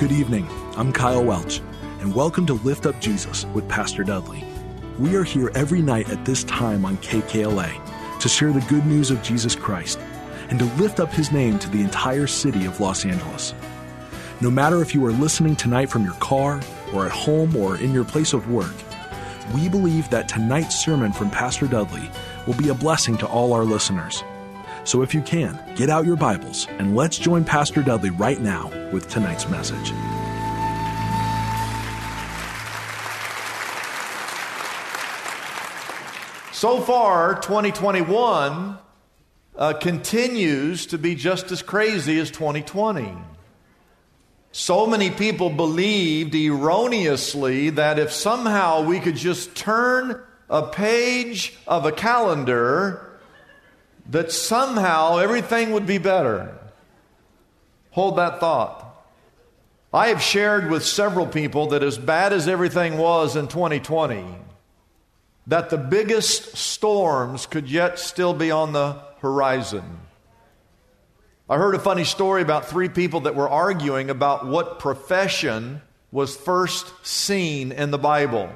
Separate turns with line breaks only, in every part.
Good evening. I'm Kyle Welch, and welcome to Lift Up Jesus with Pastor Dudley. We are here every night at this time on KKLA to share the good news of Jesus Christ and to lift up his name to the entire city of Los Angeles. No matter if you are listening tonight from your car, or at home, or in your place of work, we believe that tonight's sermon from Pastor Dudley will be a blessing to all our listeners. So if you can, get out your Bibles and let's join Pastor Dudley right now with tonight's message.
So far, 2021 uh, continues to be just as crazy as 2020. So many people believed erroneously that if somehow we could just turn a page of a calendar, that somehow everything would be better. Hold that thought. I have shared with several people that as bad as everything was in 2020, that the biggest storms could yet still be on the horizon. I heard a funny story about three people that were arguing about what profession was first seen in the Bible.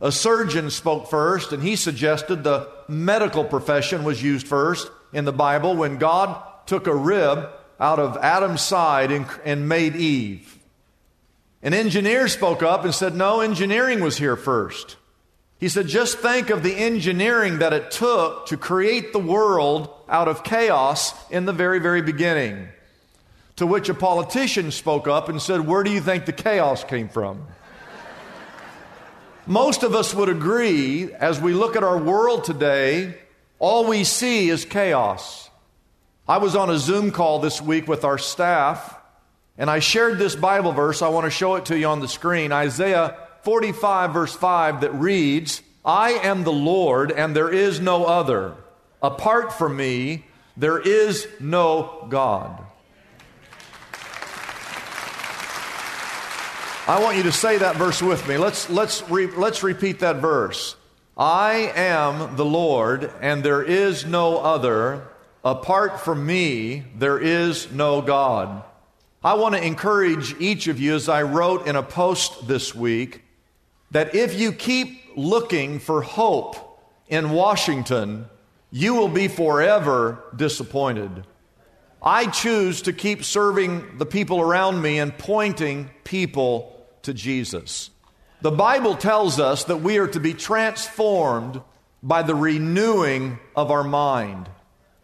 A surgeon spoke first, and he suggested the medical profession was used first in the Bible when God took a rib out of Adam's side and, and made Eve. An engineer spoke up and said, No, engineering was here first. He said, just think of the engineering that it took to create the world out of chaos in the very, very beginning. To which a politician spoke up and said, Where do you think the chaos came from? Most of us would agree, as we look at our world today, all we see is chaos. I was on a Zoom call this week with our staff, and I shared this Bible verse. I want to show it to you on the screen Isaiah 45, verse 5, that reads, I am the Lord, and there is no other. Apart from me, there is no God. I want you to say that verse with me. Let's, let's, re, let's repeat that verse. I am the Lord, and there is no other. Apart from me, there is no God. I want to encourage each of you, as I wrote in a post this week, that if you keep looking for hope in Washington, you will be forever disappointed. I choose to keep serving the people around me and pointing people to Jesus. The Bible tells us that we are to be transformed by the renewing of our mind.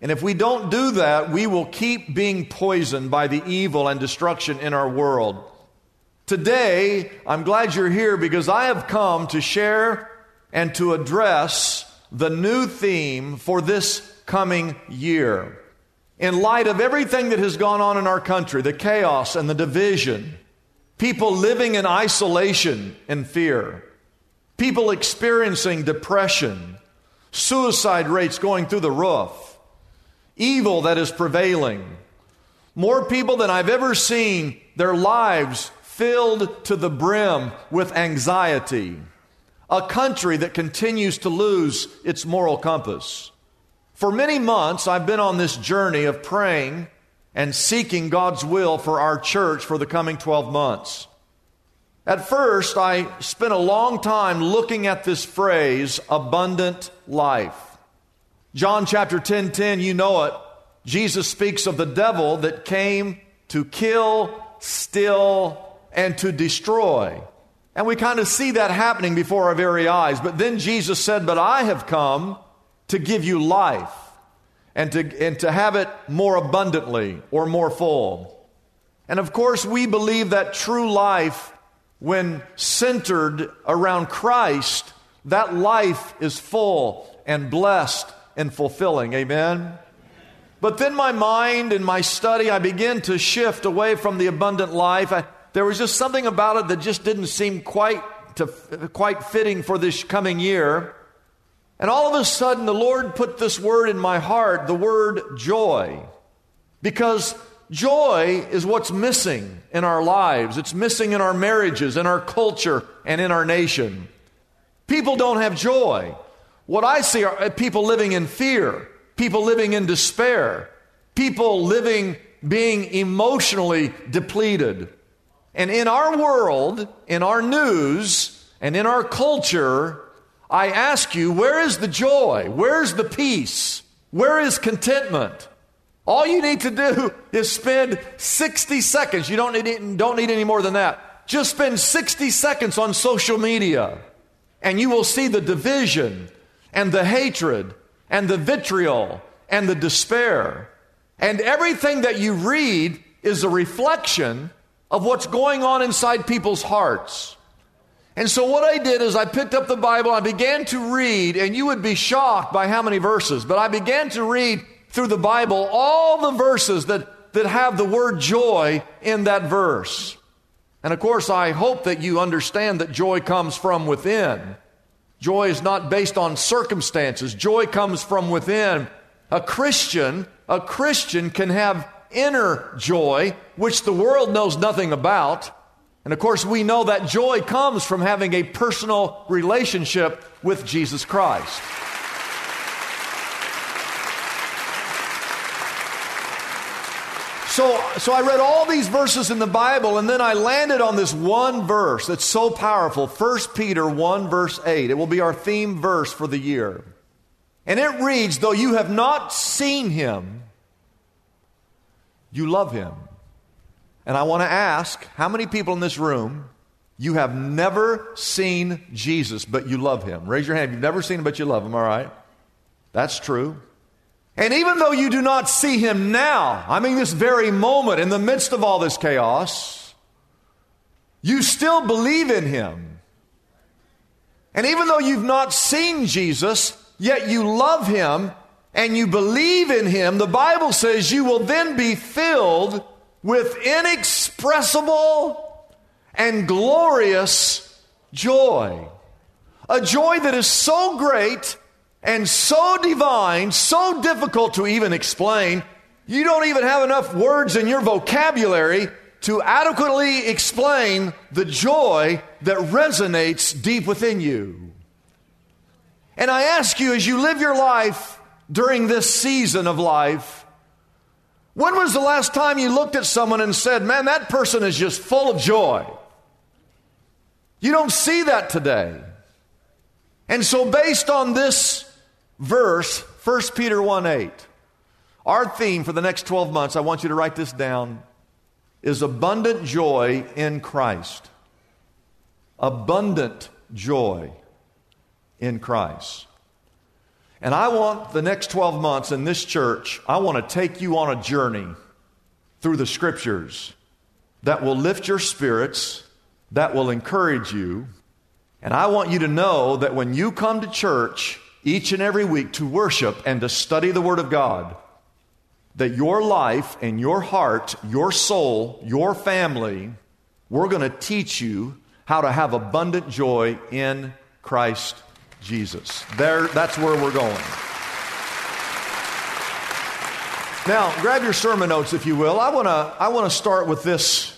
And if we don't do that, we will keep being poisoned by the evil and destruction in our world. Today, I'm glad you're here because I have come to share and to address the new theme for this coming year. In light of everything that has gone on in our country, the chaos and the division, people living in isolation and fear, people experiencing depression, suicide rates going through the roof, evil that is prevailing, more people than I've ever seen, their lives filled to the brim with anxiety, a country that continues to lose its moral compass. For many months, I've been on this journey of praying and seeking God's will for our church for the coming 12 months. At first, I spent a long time looking at this phrase, abundant life. John chapter 10 10, you know it. Jesus speaks of the devil that came to kill, steal, and to destroy. And we kind of see that happening before our very eyes. But then Jesus said, But I have come to give you life and to, and to have it more abundantly or more full. And of course, we believe that true life, when centered around Christ, that life is full and blessed and fulfilling. Amen? But then my mind and my study, I began to shift away from the abundant life. I, there was just something about it that just didn't seem quite, to, quite fitting for this coming year. And all of a sudden, the Lord put this word in my heart, the word joy. Because joy is what's missing in our lives. It's missing in our marriages, in our culture, and in our nation. People don't have joy. What I see are uh, people living in fear, people living in despair, people living being emotionally depleted. And in our world, in our news, and in our culture, I ask you, where is the joy? Where's the peace? Where is contentment? All you need to do is spend 60 seconds. You don't need, don't need any more than that. Just spend 60 seconds on social media, and you will see the division and the hatred and the vitriol and the despair. And everything that you read is a reflection of what's going on inside people's hearts. And so, what I did is I picked up the Bible, I began to read, and you would be shocked by how many verses, but I began to read through the Bible all the verses that, that have the word joy in that verse. And of course, I hope that you understand that joy comes from within. Joy is not based on circumstances, joy comes from within. A Christian, a Christian can have inner joy, which the world knows nothing about. And of course, we know that joy comes from having a personal relationship with Jesus Christ. So, so I read all these verses in the Bible, and then I landed on this one verse that's so powerful 1 Peter 1, verse 8. It will be our theme verse for the year. And it reads, Though you have not seen him, you love him. And I want to ask how many people in this room you have never seen Jesus, but you love him? Raise your hand. You've never seen him, but you love him, all right? That's true. And even though you do not see him now, I mean, this very moment, in the midst of all this chaos, you still believe in him. And even though you've not seen Jesus, yet you love him and you believe in him, the Bible says you will then be filled with inexpressible and glorious joy. A joy that is so great and so divine, so difficult to even explain, you don't even have enough words in your vocabulary to adequately explain the joy that resonates deep within you. And I ask you, as you live your life during this season of life, when was the last time you looked at someone and said, Man, that person is just full of joy? You don't see that today. And so, based on this verse, 1 Peter 1 8, our theme for the next 12 months, I want you to write this down, is abundant joy in Christ. Abundant joy in Christ. And I want the next 12 months in this church, I want to take you on a journey through the scriptures that will lift your spirits, that will encourage you. And I want you to know that when you come to church each and every week to worship and to study the Word of God, that your life and your heart, your soul, your family, we're going to teach you how to have abundant joy in Christ Jesus. There, that's where we're going. Now, grab your sermon notes, if you will. I want to I want to start with this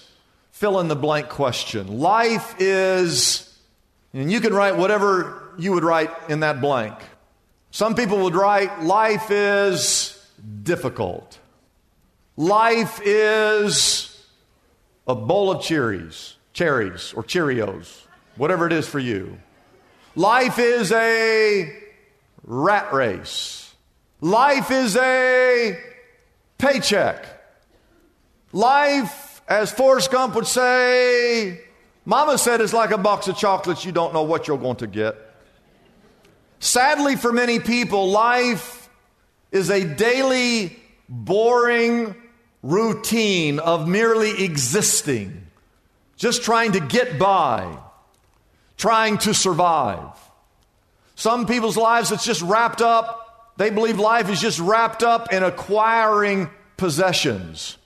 fill in the blank question. Life is, and you can write whatever you would write in that blank. Some people would write, life is difficult. Life is a bowl of cherries, cherries or Cheerios, whatever it is for you. Life is a rat race. Life is a paycheck. Life, as Forrest Gump would say, Mama said it's like a box of chocolates, you don't know what you're going to get. Sadly, for many people, life is a daily, boring routine of merely existing, just trying to get by trying to survive. Some people's lives, it's just wrapped up. They believe life is just wrapped up in acquiring possessions.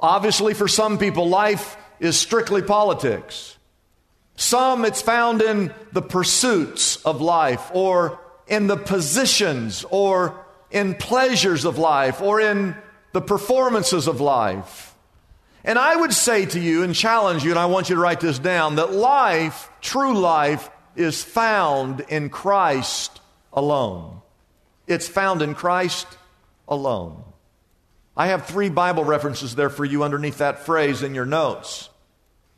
Obviously, for some people, life is strictly politics. Some, it's found in the pursuits of life, or in the positions, or in pleasures of life, or in the performances of life. And I would say to you and challenge you, and I want you to write this down, that life, true life, is found in Christ alone. It's found in Christ alone. I have three Bible references there for you underneath that phrase in your notes.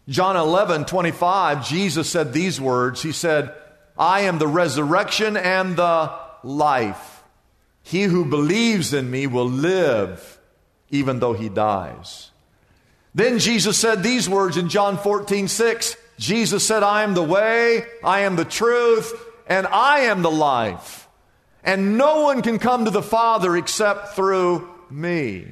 John 11, 25, Jesus said these words. He said, I am the resurrection and the life. He who believes in me will live even though he dies. Then Jesus said these words in John 14, 6. Jesus said, I am the way, I am the truth, and I am the life. And no one can come to the Father except through me.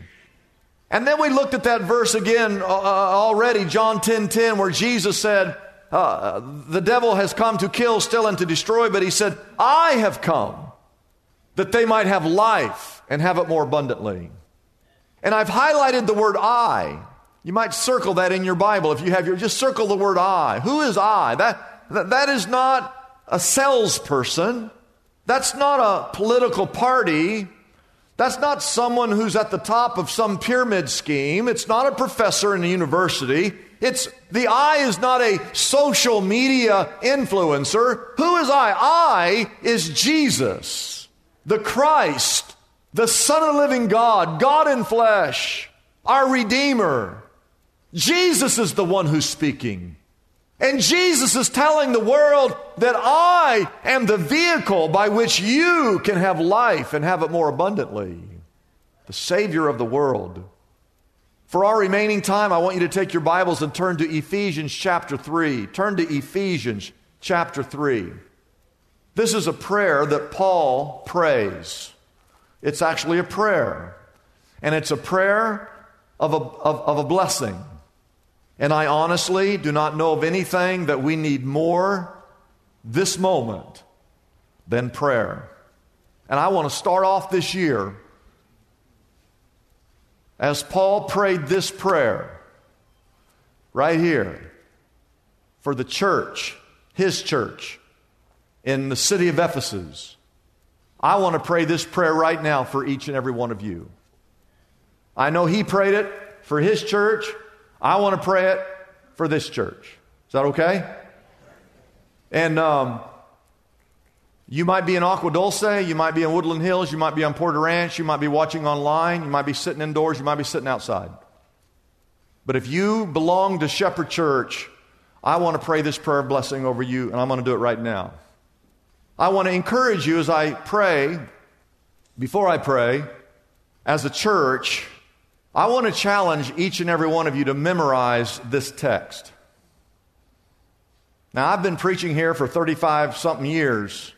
And then we looked at that verse again uh, uh already, John 10 10, where Jesus said, uh, The devil has come to kill, steal, and to destroy, but he said, I have come that they might have life and have it more abundantly. And I've highlighted the word I. You might circle that in your Bible if you have your, just circle the word I. Who is I? That, that, that is not a salesperson. That's not a political party. That's not someone who's at the top of some pyramid scheme. It's not a professor in a university. It's the I is not a social media influencer. Who is I? I is Jesus, the Christ, the Son of the living God, God in flesh, our Redeemer. Jesus is the one who's speaking. And Jesus is telling the world that I am the vehicle by which you can have life and have it more abundantly. The Savior of the world. For our remaining time, I want you to take your Bibles and turn to Ephesians chapter 3. Turn to Ephesians chapter 3. This is a prayer that Paul prays. It's actually a prayer, and it's a prayer of a, of, of a blessing. And I honestly do not know of anything that we need more this moment than prayer. And I want to start off this year as Paul prayed this prayer right here for the church, his church, in the city of Ephesus. I want to pray this prayer right now for each and every one of you. I know he prayed it for his church. I want to pray it for this church. Is that okay? And um, you might be in Agua Dulce, you might be in Woodland Hills, you might be on Porter Ranch, you might be watching online, you might be sitting indoors, you might be sitting outside. But if you belong to Shepherd Church, I want to pray this prayer of blessing over you, and I'm going to do it right now. I want to encourage you as I pray, before I pray, as a church, I want to challenge each and every one of you to memorize this text. Now, I've been preaching here for 35 something years.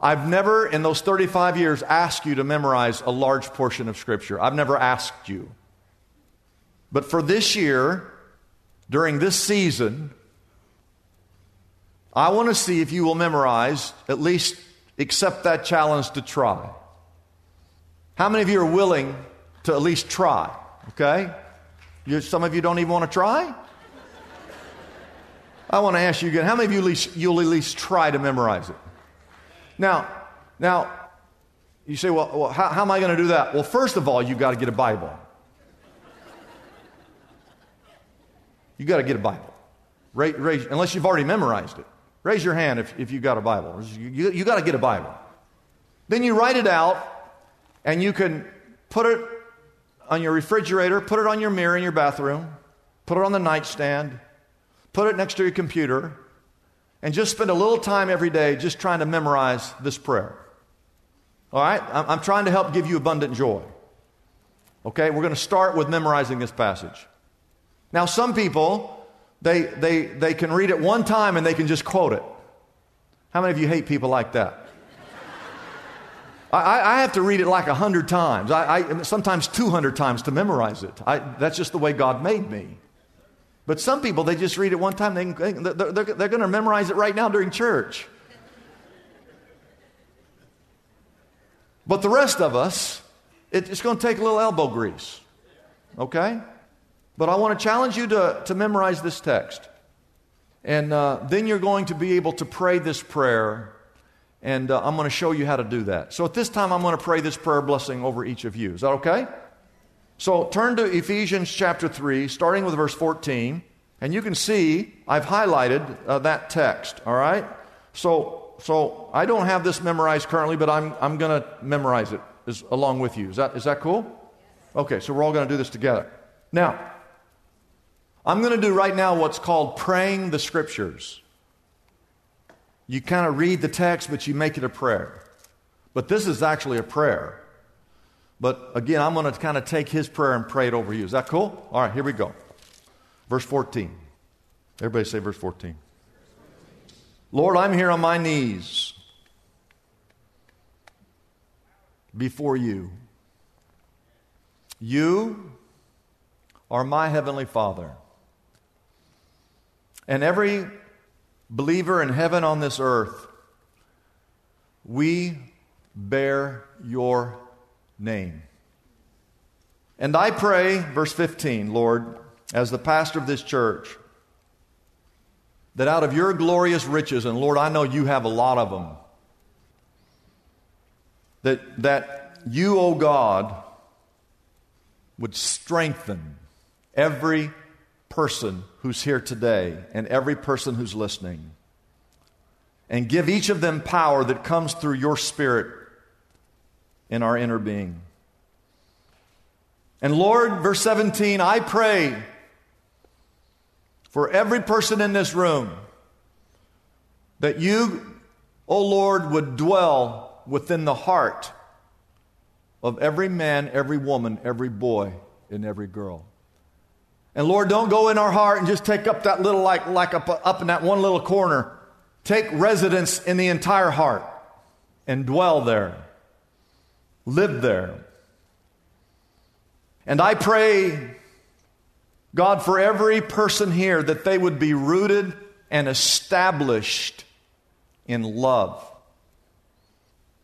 I've never, in those 35 years, asked you to memorize a large portion of Scripture. I've never asked you. But for this year, during this season, I want to see if you will memorize, at least accept that challenge to try. How many of you are willing to at least try, okay? You, some of you don't even want to try? I want to ask you again how many of you at least, you'll at least try to memorize it? Now, now, you say, well, well how, how am I going to do that? Well, first of all, you've got to get a Bible. You've got to get a Bible. Raise, raise, unless you've already memorized it. Raise your hand if, if you've got a Bible. You, you, you got to get a Bible. Then you write it out, and you can put it on your refrigerator, put it on your mirror in your bathroom, put it on the nightstand, put it next to your computer, and just spend a little time every day just trying to memorize this prayer. All right? I'm trying to help give you abundant joy. Okay? We're going to start with memorizing this passage. Now, some people, they, they, they can read it one time and they can just quote it. How many of you hate people like that? I, I, have to read it like a hundred times, I, I, sometimes 200 times to memorize it. that's just the way God made me. But some people, they just read it one time, they, they're, they're, they're going to memorize it right now during church. But the rest of us, it, it's going to take a little elbow grease. Okay? But I want to challenge you to, to memorize this text. And uh, then you're going to be able to pray this prayer. And uh, I'm going to show you how to do that. So at this time, I'm going to pray this prayer blessing over each of you. Is that okay? So turn to Ephesians chapter 3, starting with verse 14. And you can see I've highlighted uh, that text, all right? So, so I don't have this memorized currently, but I'm, I'm going to memorize it along with you. Is that, is that cool? Okay, so we're all going to do this together. Now, I'm going to do right now what's called praying the scriptures. You kind of read the text, but you make it a prayer. But this is actually a prayer. But again, I'm going to kind of take his prayer and pray it over you. Is that cool? All right, here we go. Verse 14. Everybody say verse 14. Lord, I'm here on my knees before you. You are my heavenly Father. And every believer in heaven on this earth, we bear your name. And I pray, verse 15, Lord, as the pastor of this church, that out of your glorious riches, and Lord, I know you have a lot of them, that, that you, O oh God, would strengthen every person who's here today and every person who's listening. And give each of them power that comes through your spirit in our inner being. And Lord, verse 17, I pray for every person in this room that you, O oh Lord, would dwell within the heart of every man, every woman, every boy, and every girl. And Lord, don't go in our heart and just take up that little, like, like up, up in that one little corner. Take residence in the entire heart and dwell there. Live there. And I pray, God, for every person here that they would be rooted and established in love.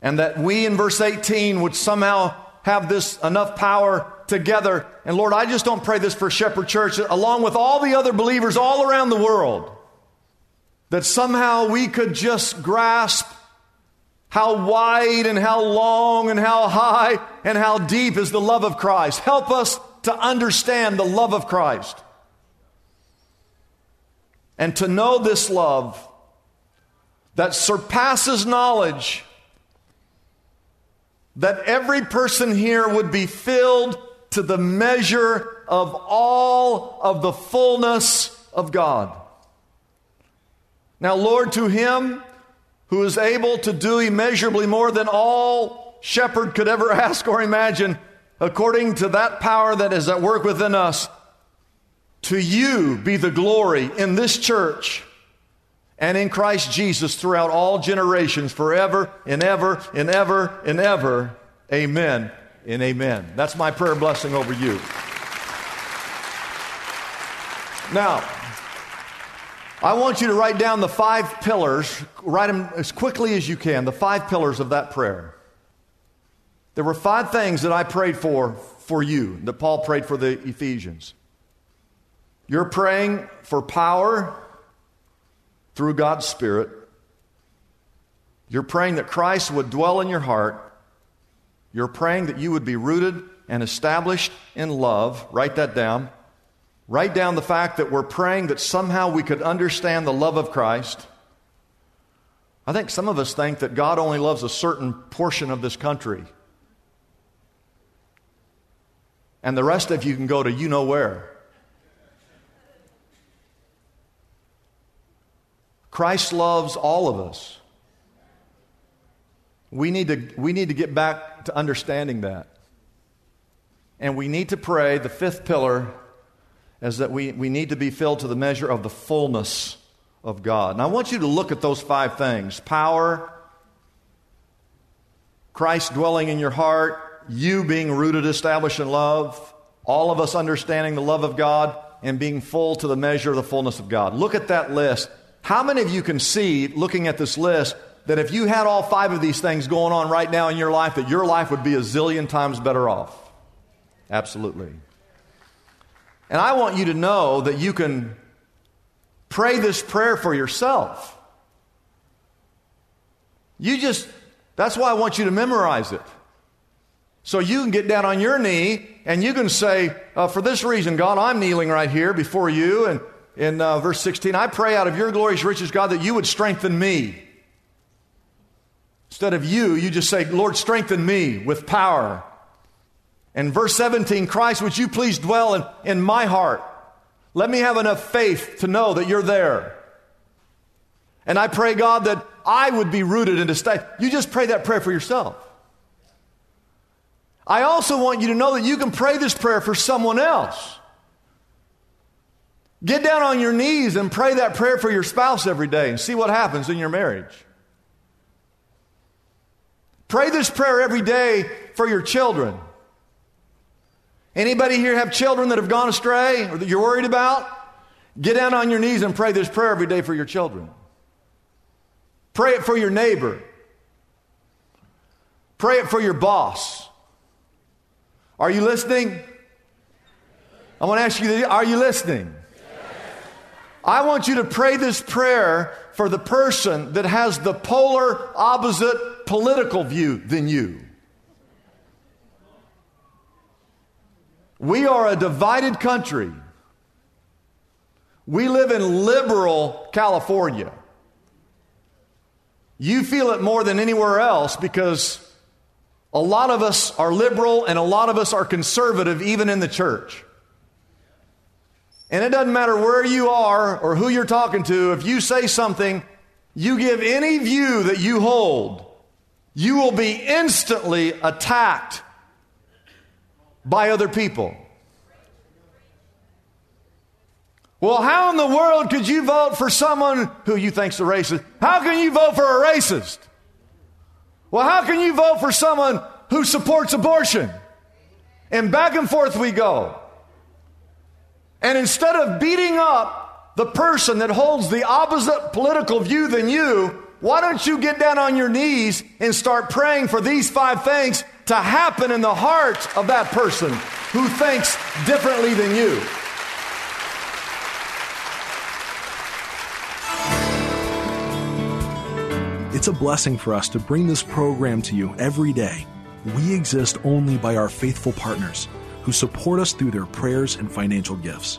And that we in verse 18 would somehow have this enough power together. And Lord, I just don't pray this for Shepherd Church, along with all the other believers all around the world, that somehow we could just grasp how wide and how long and how high and how deep is the love of Christ. Help us to understand the love of Christ. And to know this love that surpasses knowledge, that every person here would be filled to the measure of all of the fullness of God. Now, Lord, to him who is able to do immeasurably more than all shepherd could ever ask or imagine, according to that power that is at work within us. To you be the glory in this church and in Christ Jesus throughout all generations, forever and ever and ever and ever. Amen and amen. That's my prayer blessing over you. Now, I want you to write down the five pillars, write them as quickly as you can, the five pillars of that prayer. There were five things that I prayed for for you, that Paul prayed for the Ephesians. You're praying for power through God's Spirit. You're praying that Christ would dwell in your heart. You're praying that you would be rooted and established in love. Write that down. Write down the fact that we're praying that somehow we could understand the love of Christ. I think some of us think that God only loves a certain portion of this country. And the rest of you can go to you know where. Christ loves all of us. We need to, we need to get back to understanding that. And we need to pray the fifth pillar is that we, we need to be filled to the measure of the fullness of God. And I want you to look at those five things power, Christ dwelling in your heart, you being rooted, established in love, all of us understanding the love of God, and being full to the measure of the fullness of God. Look at that list. How many of you can see, looking at this list, that if you had all five of these things going on right now in your life, that your life would be a zillion times better off. Absolutely. And I want you to know that you can pray this prayer for yourself. You just, that's why I want you to memorize it. So you can get down on your knee and you can say, uh, For this reason, God, I'm kneeling right here before you. And in uh, verse 16, I pray out of your glorious riches, God, that you would strengthen me. Instead of you, you just say, Lord, strengthen me with power. And verse 17, Christ, would you please dwell in, in my heart? Let me have enough faith to know that you're there. And I pray, God, that I would be rooted and established. You just pray that prayer for yourself. I also want you to know that you can pray this prayer for someone else. Get down on your knees and pray that prayer for your spouse every day and see what happens in your marriage. Pray this prayer every day for your children. Anybody here have children that have gone astray or that you're worried about? Get down on your knees and pray this prayer every day for your children. Pray it for your neighbor. Pray it for your boss. Are you listening? I want to ask you, are you listening? I want you to pray this prayer for the person that has the polar opposite political view than you. We are a divided country. We live in liberal California. You feel it more than anywhere else because a lot of us are liberal and a lot of us are conservative, even in the church. And it doesn't matter where you are or who you're talking to, if you say something, you give any view that you hold, you will be instantly attacked by other people. Well, how in the world could you vote for someone who you think's a racist? How can you vote for a racist? Well, how can you vote for someone who supports abortion? And back and forth we go. And instead of beating up the person that holds the opposite political view than you, why don't you get down on your knees and start praying for these five things to happen in the heart of that person who thinks differently than you?
It's a blessing for us to bring this program to you every day. We exist only by our faithful partners who support us through their prayers and financial gifts.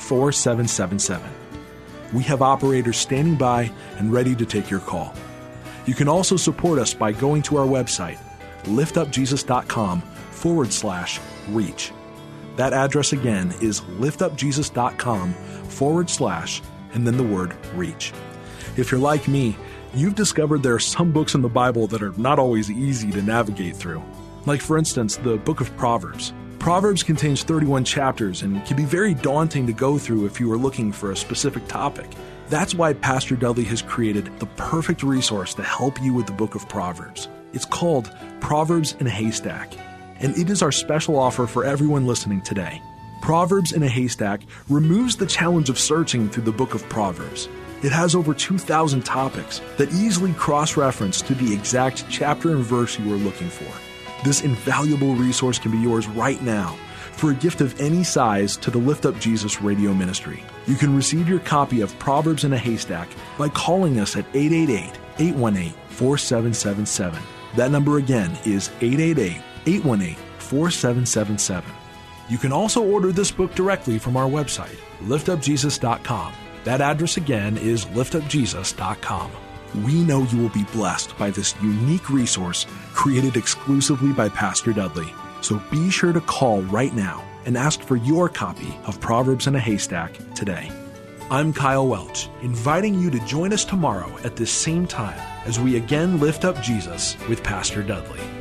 4777. We have operators standing by and ready to take your call. You can also support us by going to our website, liftupjesus.com forward slash reach. That address again is liftupjesus.com forward slash and then the word reach. If you're like me, you've discovered there are some books in the Bible that are not always easy to navigate through. Like, for instance, the book of Proverbs. Proverbs contains 31 chapters and can be very daunting to go through if you are looking for a specific topic. That's why Pastor Dudley has created the perfect resource to help you with the book of Proverbs. It's called Proverbs in a Haystack, and it is our special offer for everyone listening today. Proverbs in a Haystack removes the challenge of searching through the book of Proverbs. It has over 2,000 topics that easily cross reference to the exact chapter and verse you are looking for. This invaluable resource can be yours right now for a gift of any size to the Lift Up Jesus radio ministry. You can receive your copy of Proverbs in a Haystack by calling us at 888 818 4777. That number again is 888 818 4777. You can also order this book directly from our website, liftupjesus.com. That address again is liftupjesus.com. We know you will be blessed by this unique resource created exclusively by Pastor Dudley. So be sure to call right now and ask for your copy of Proverbs in a Haystack today. I'm Kyle Welch, inviting you to join us tomorrow at this same time as we again lift up Jesus with Pastor Dudley.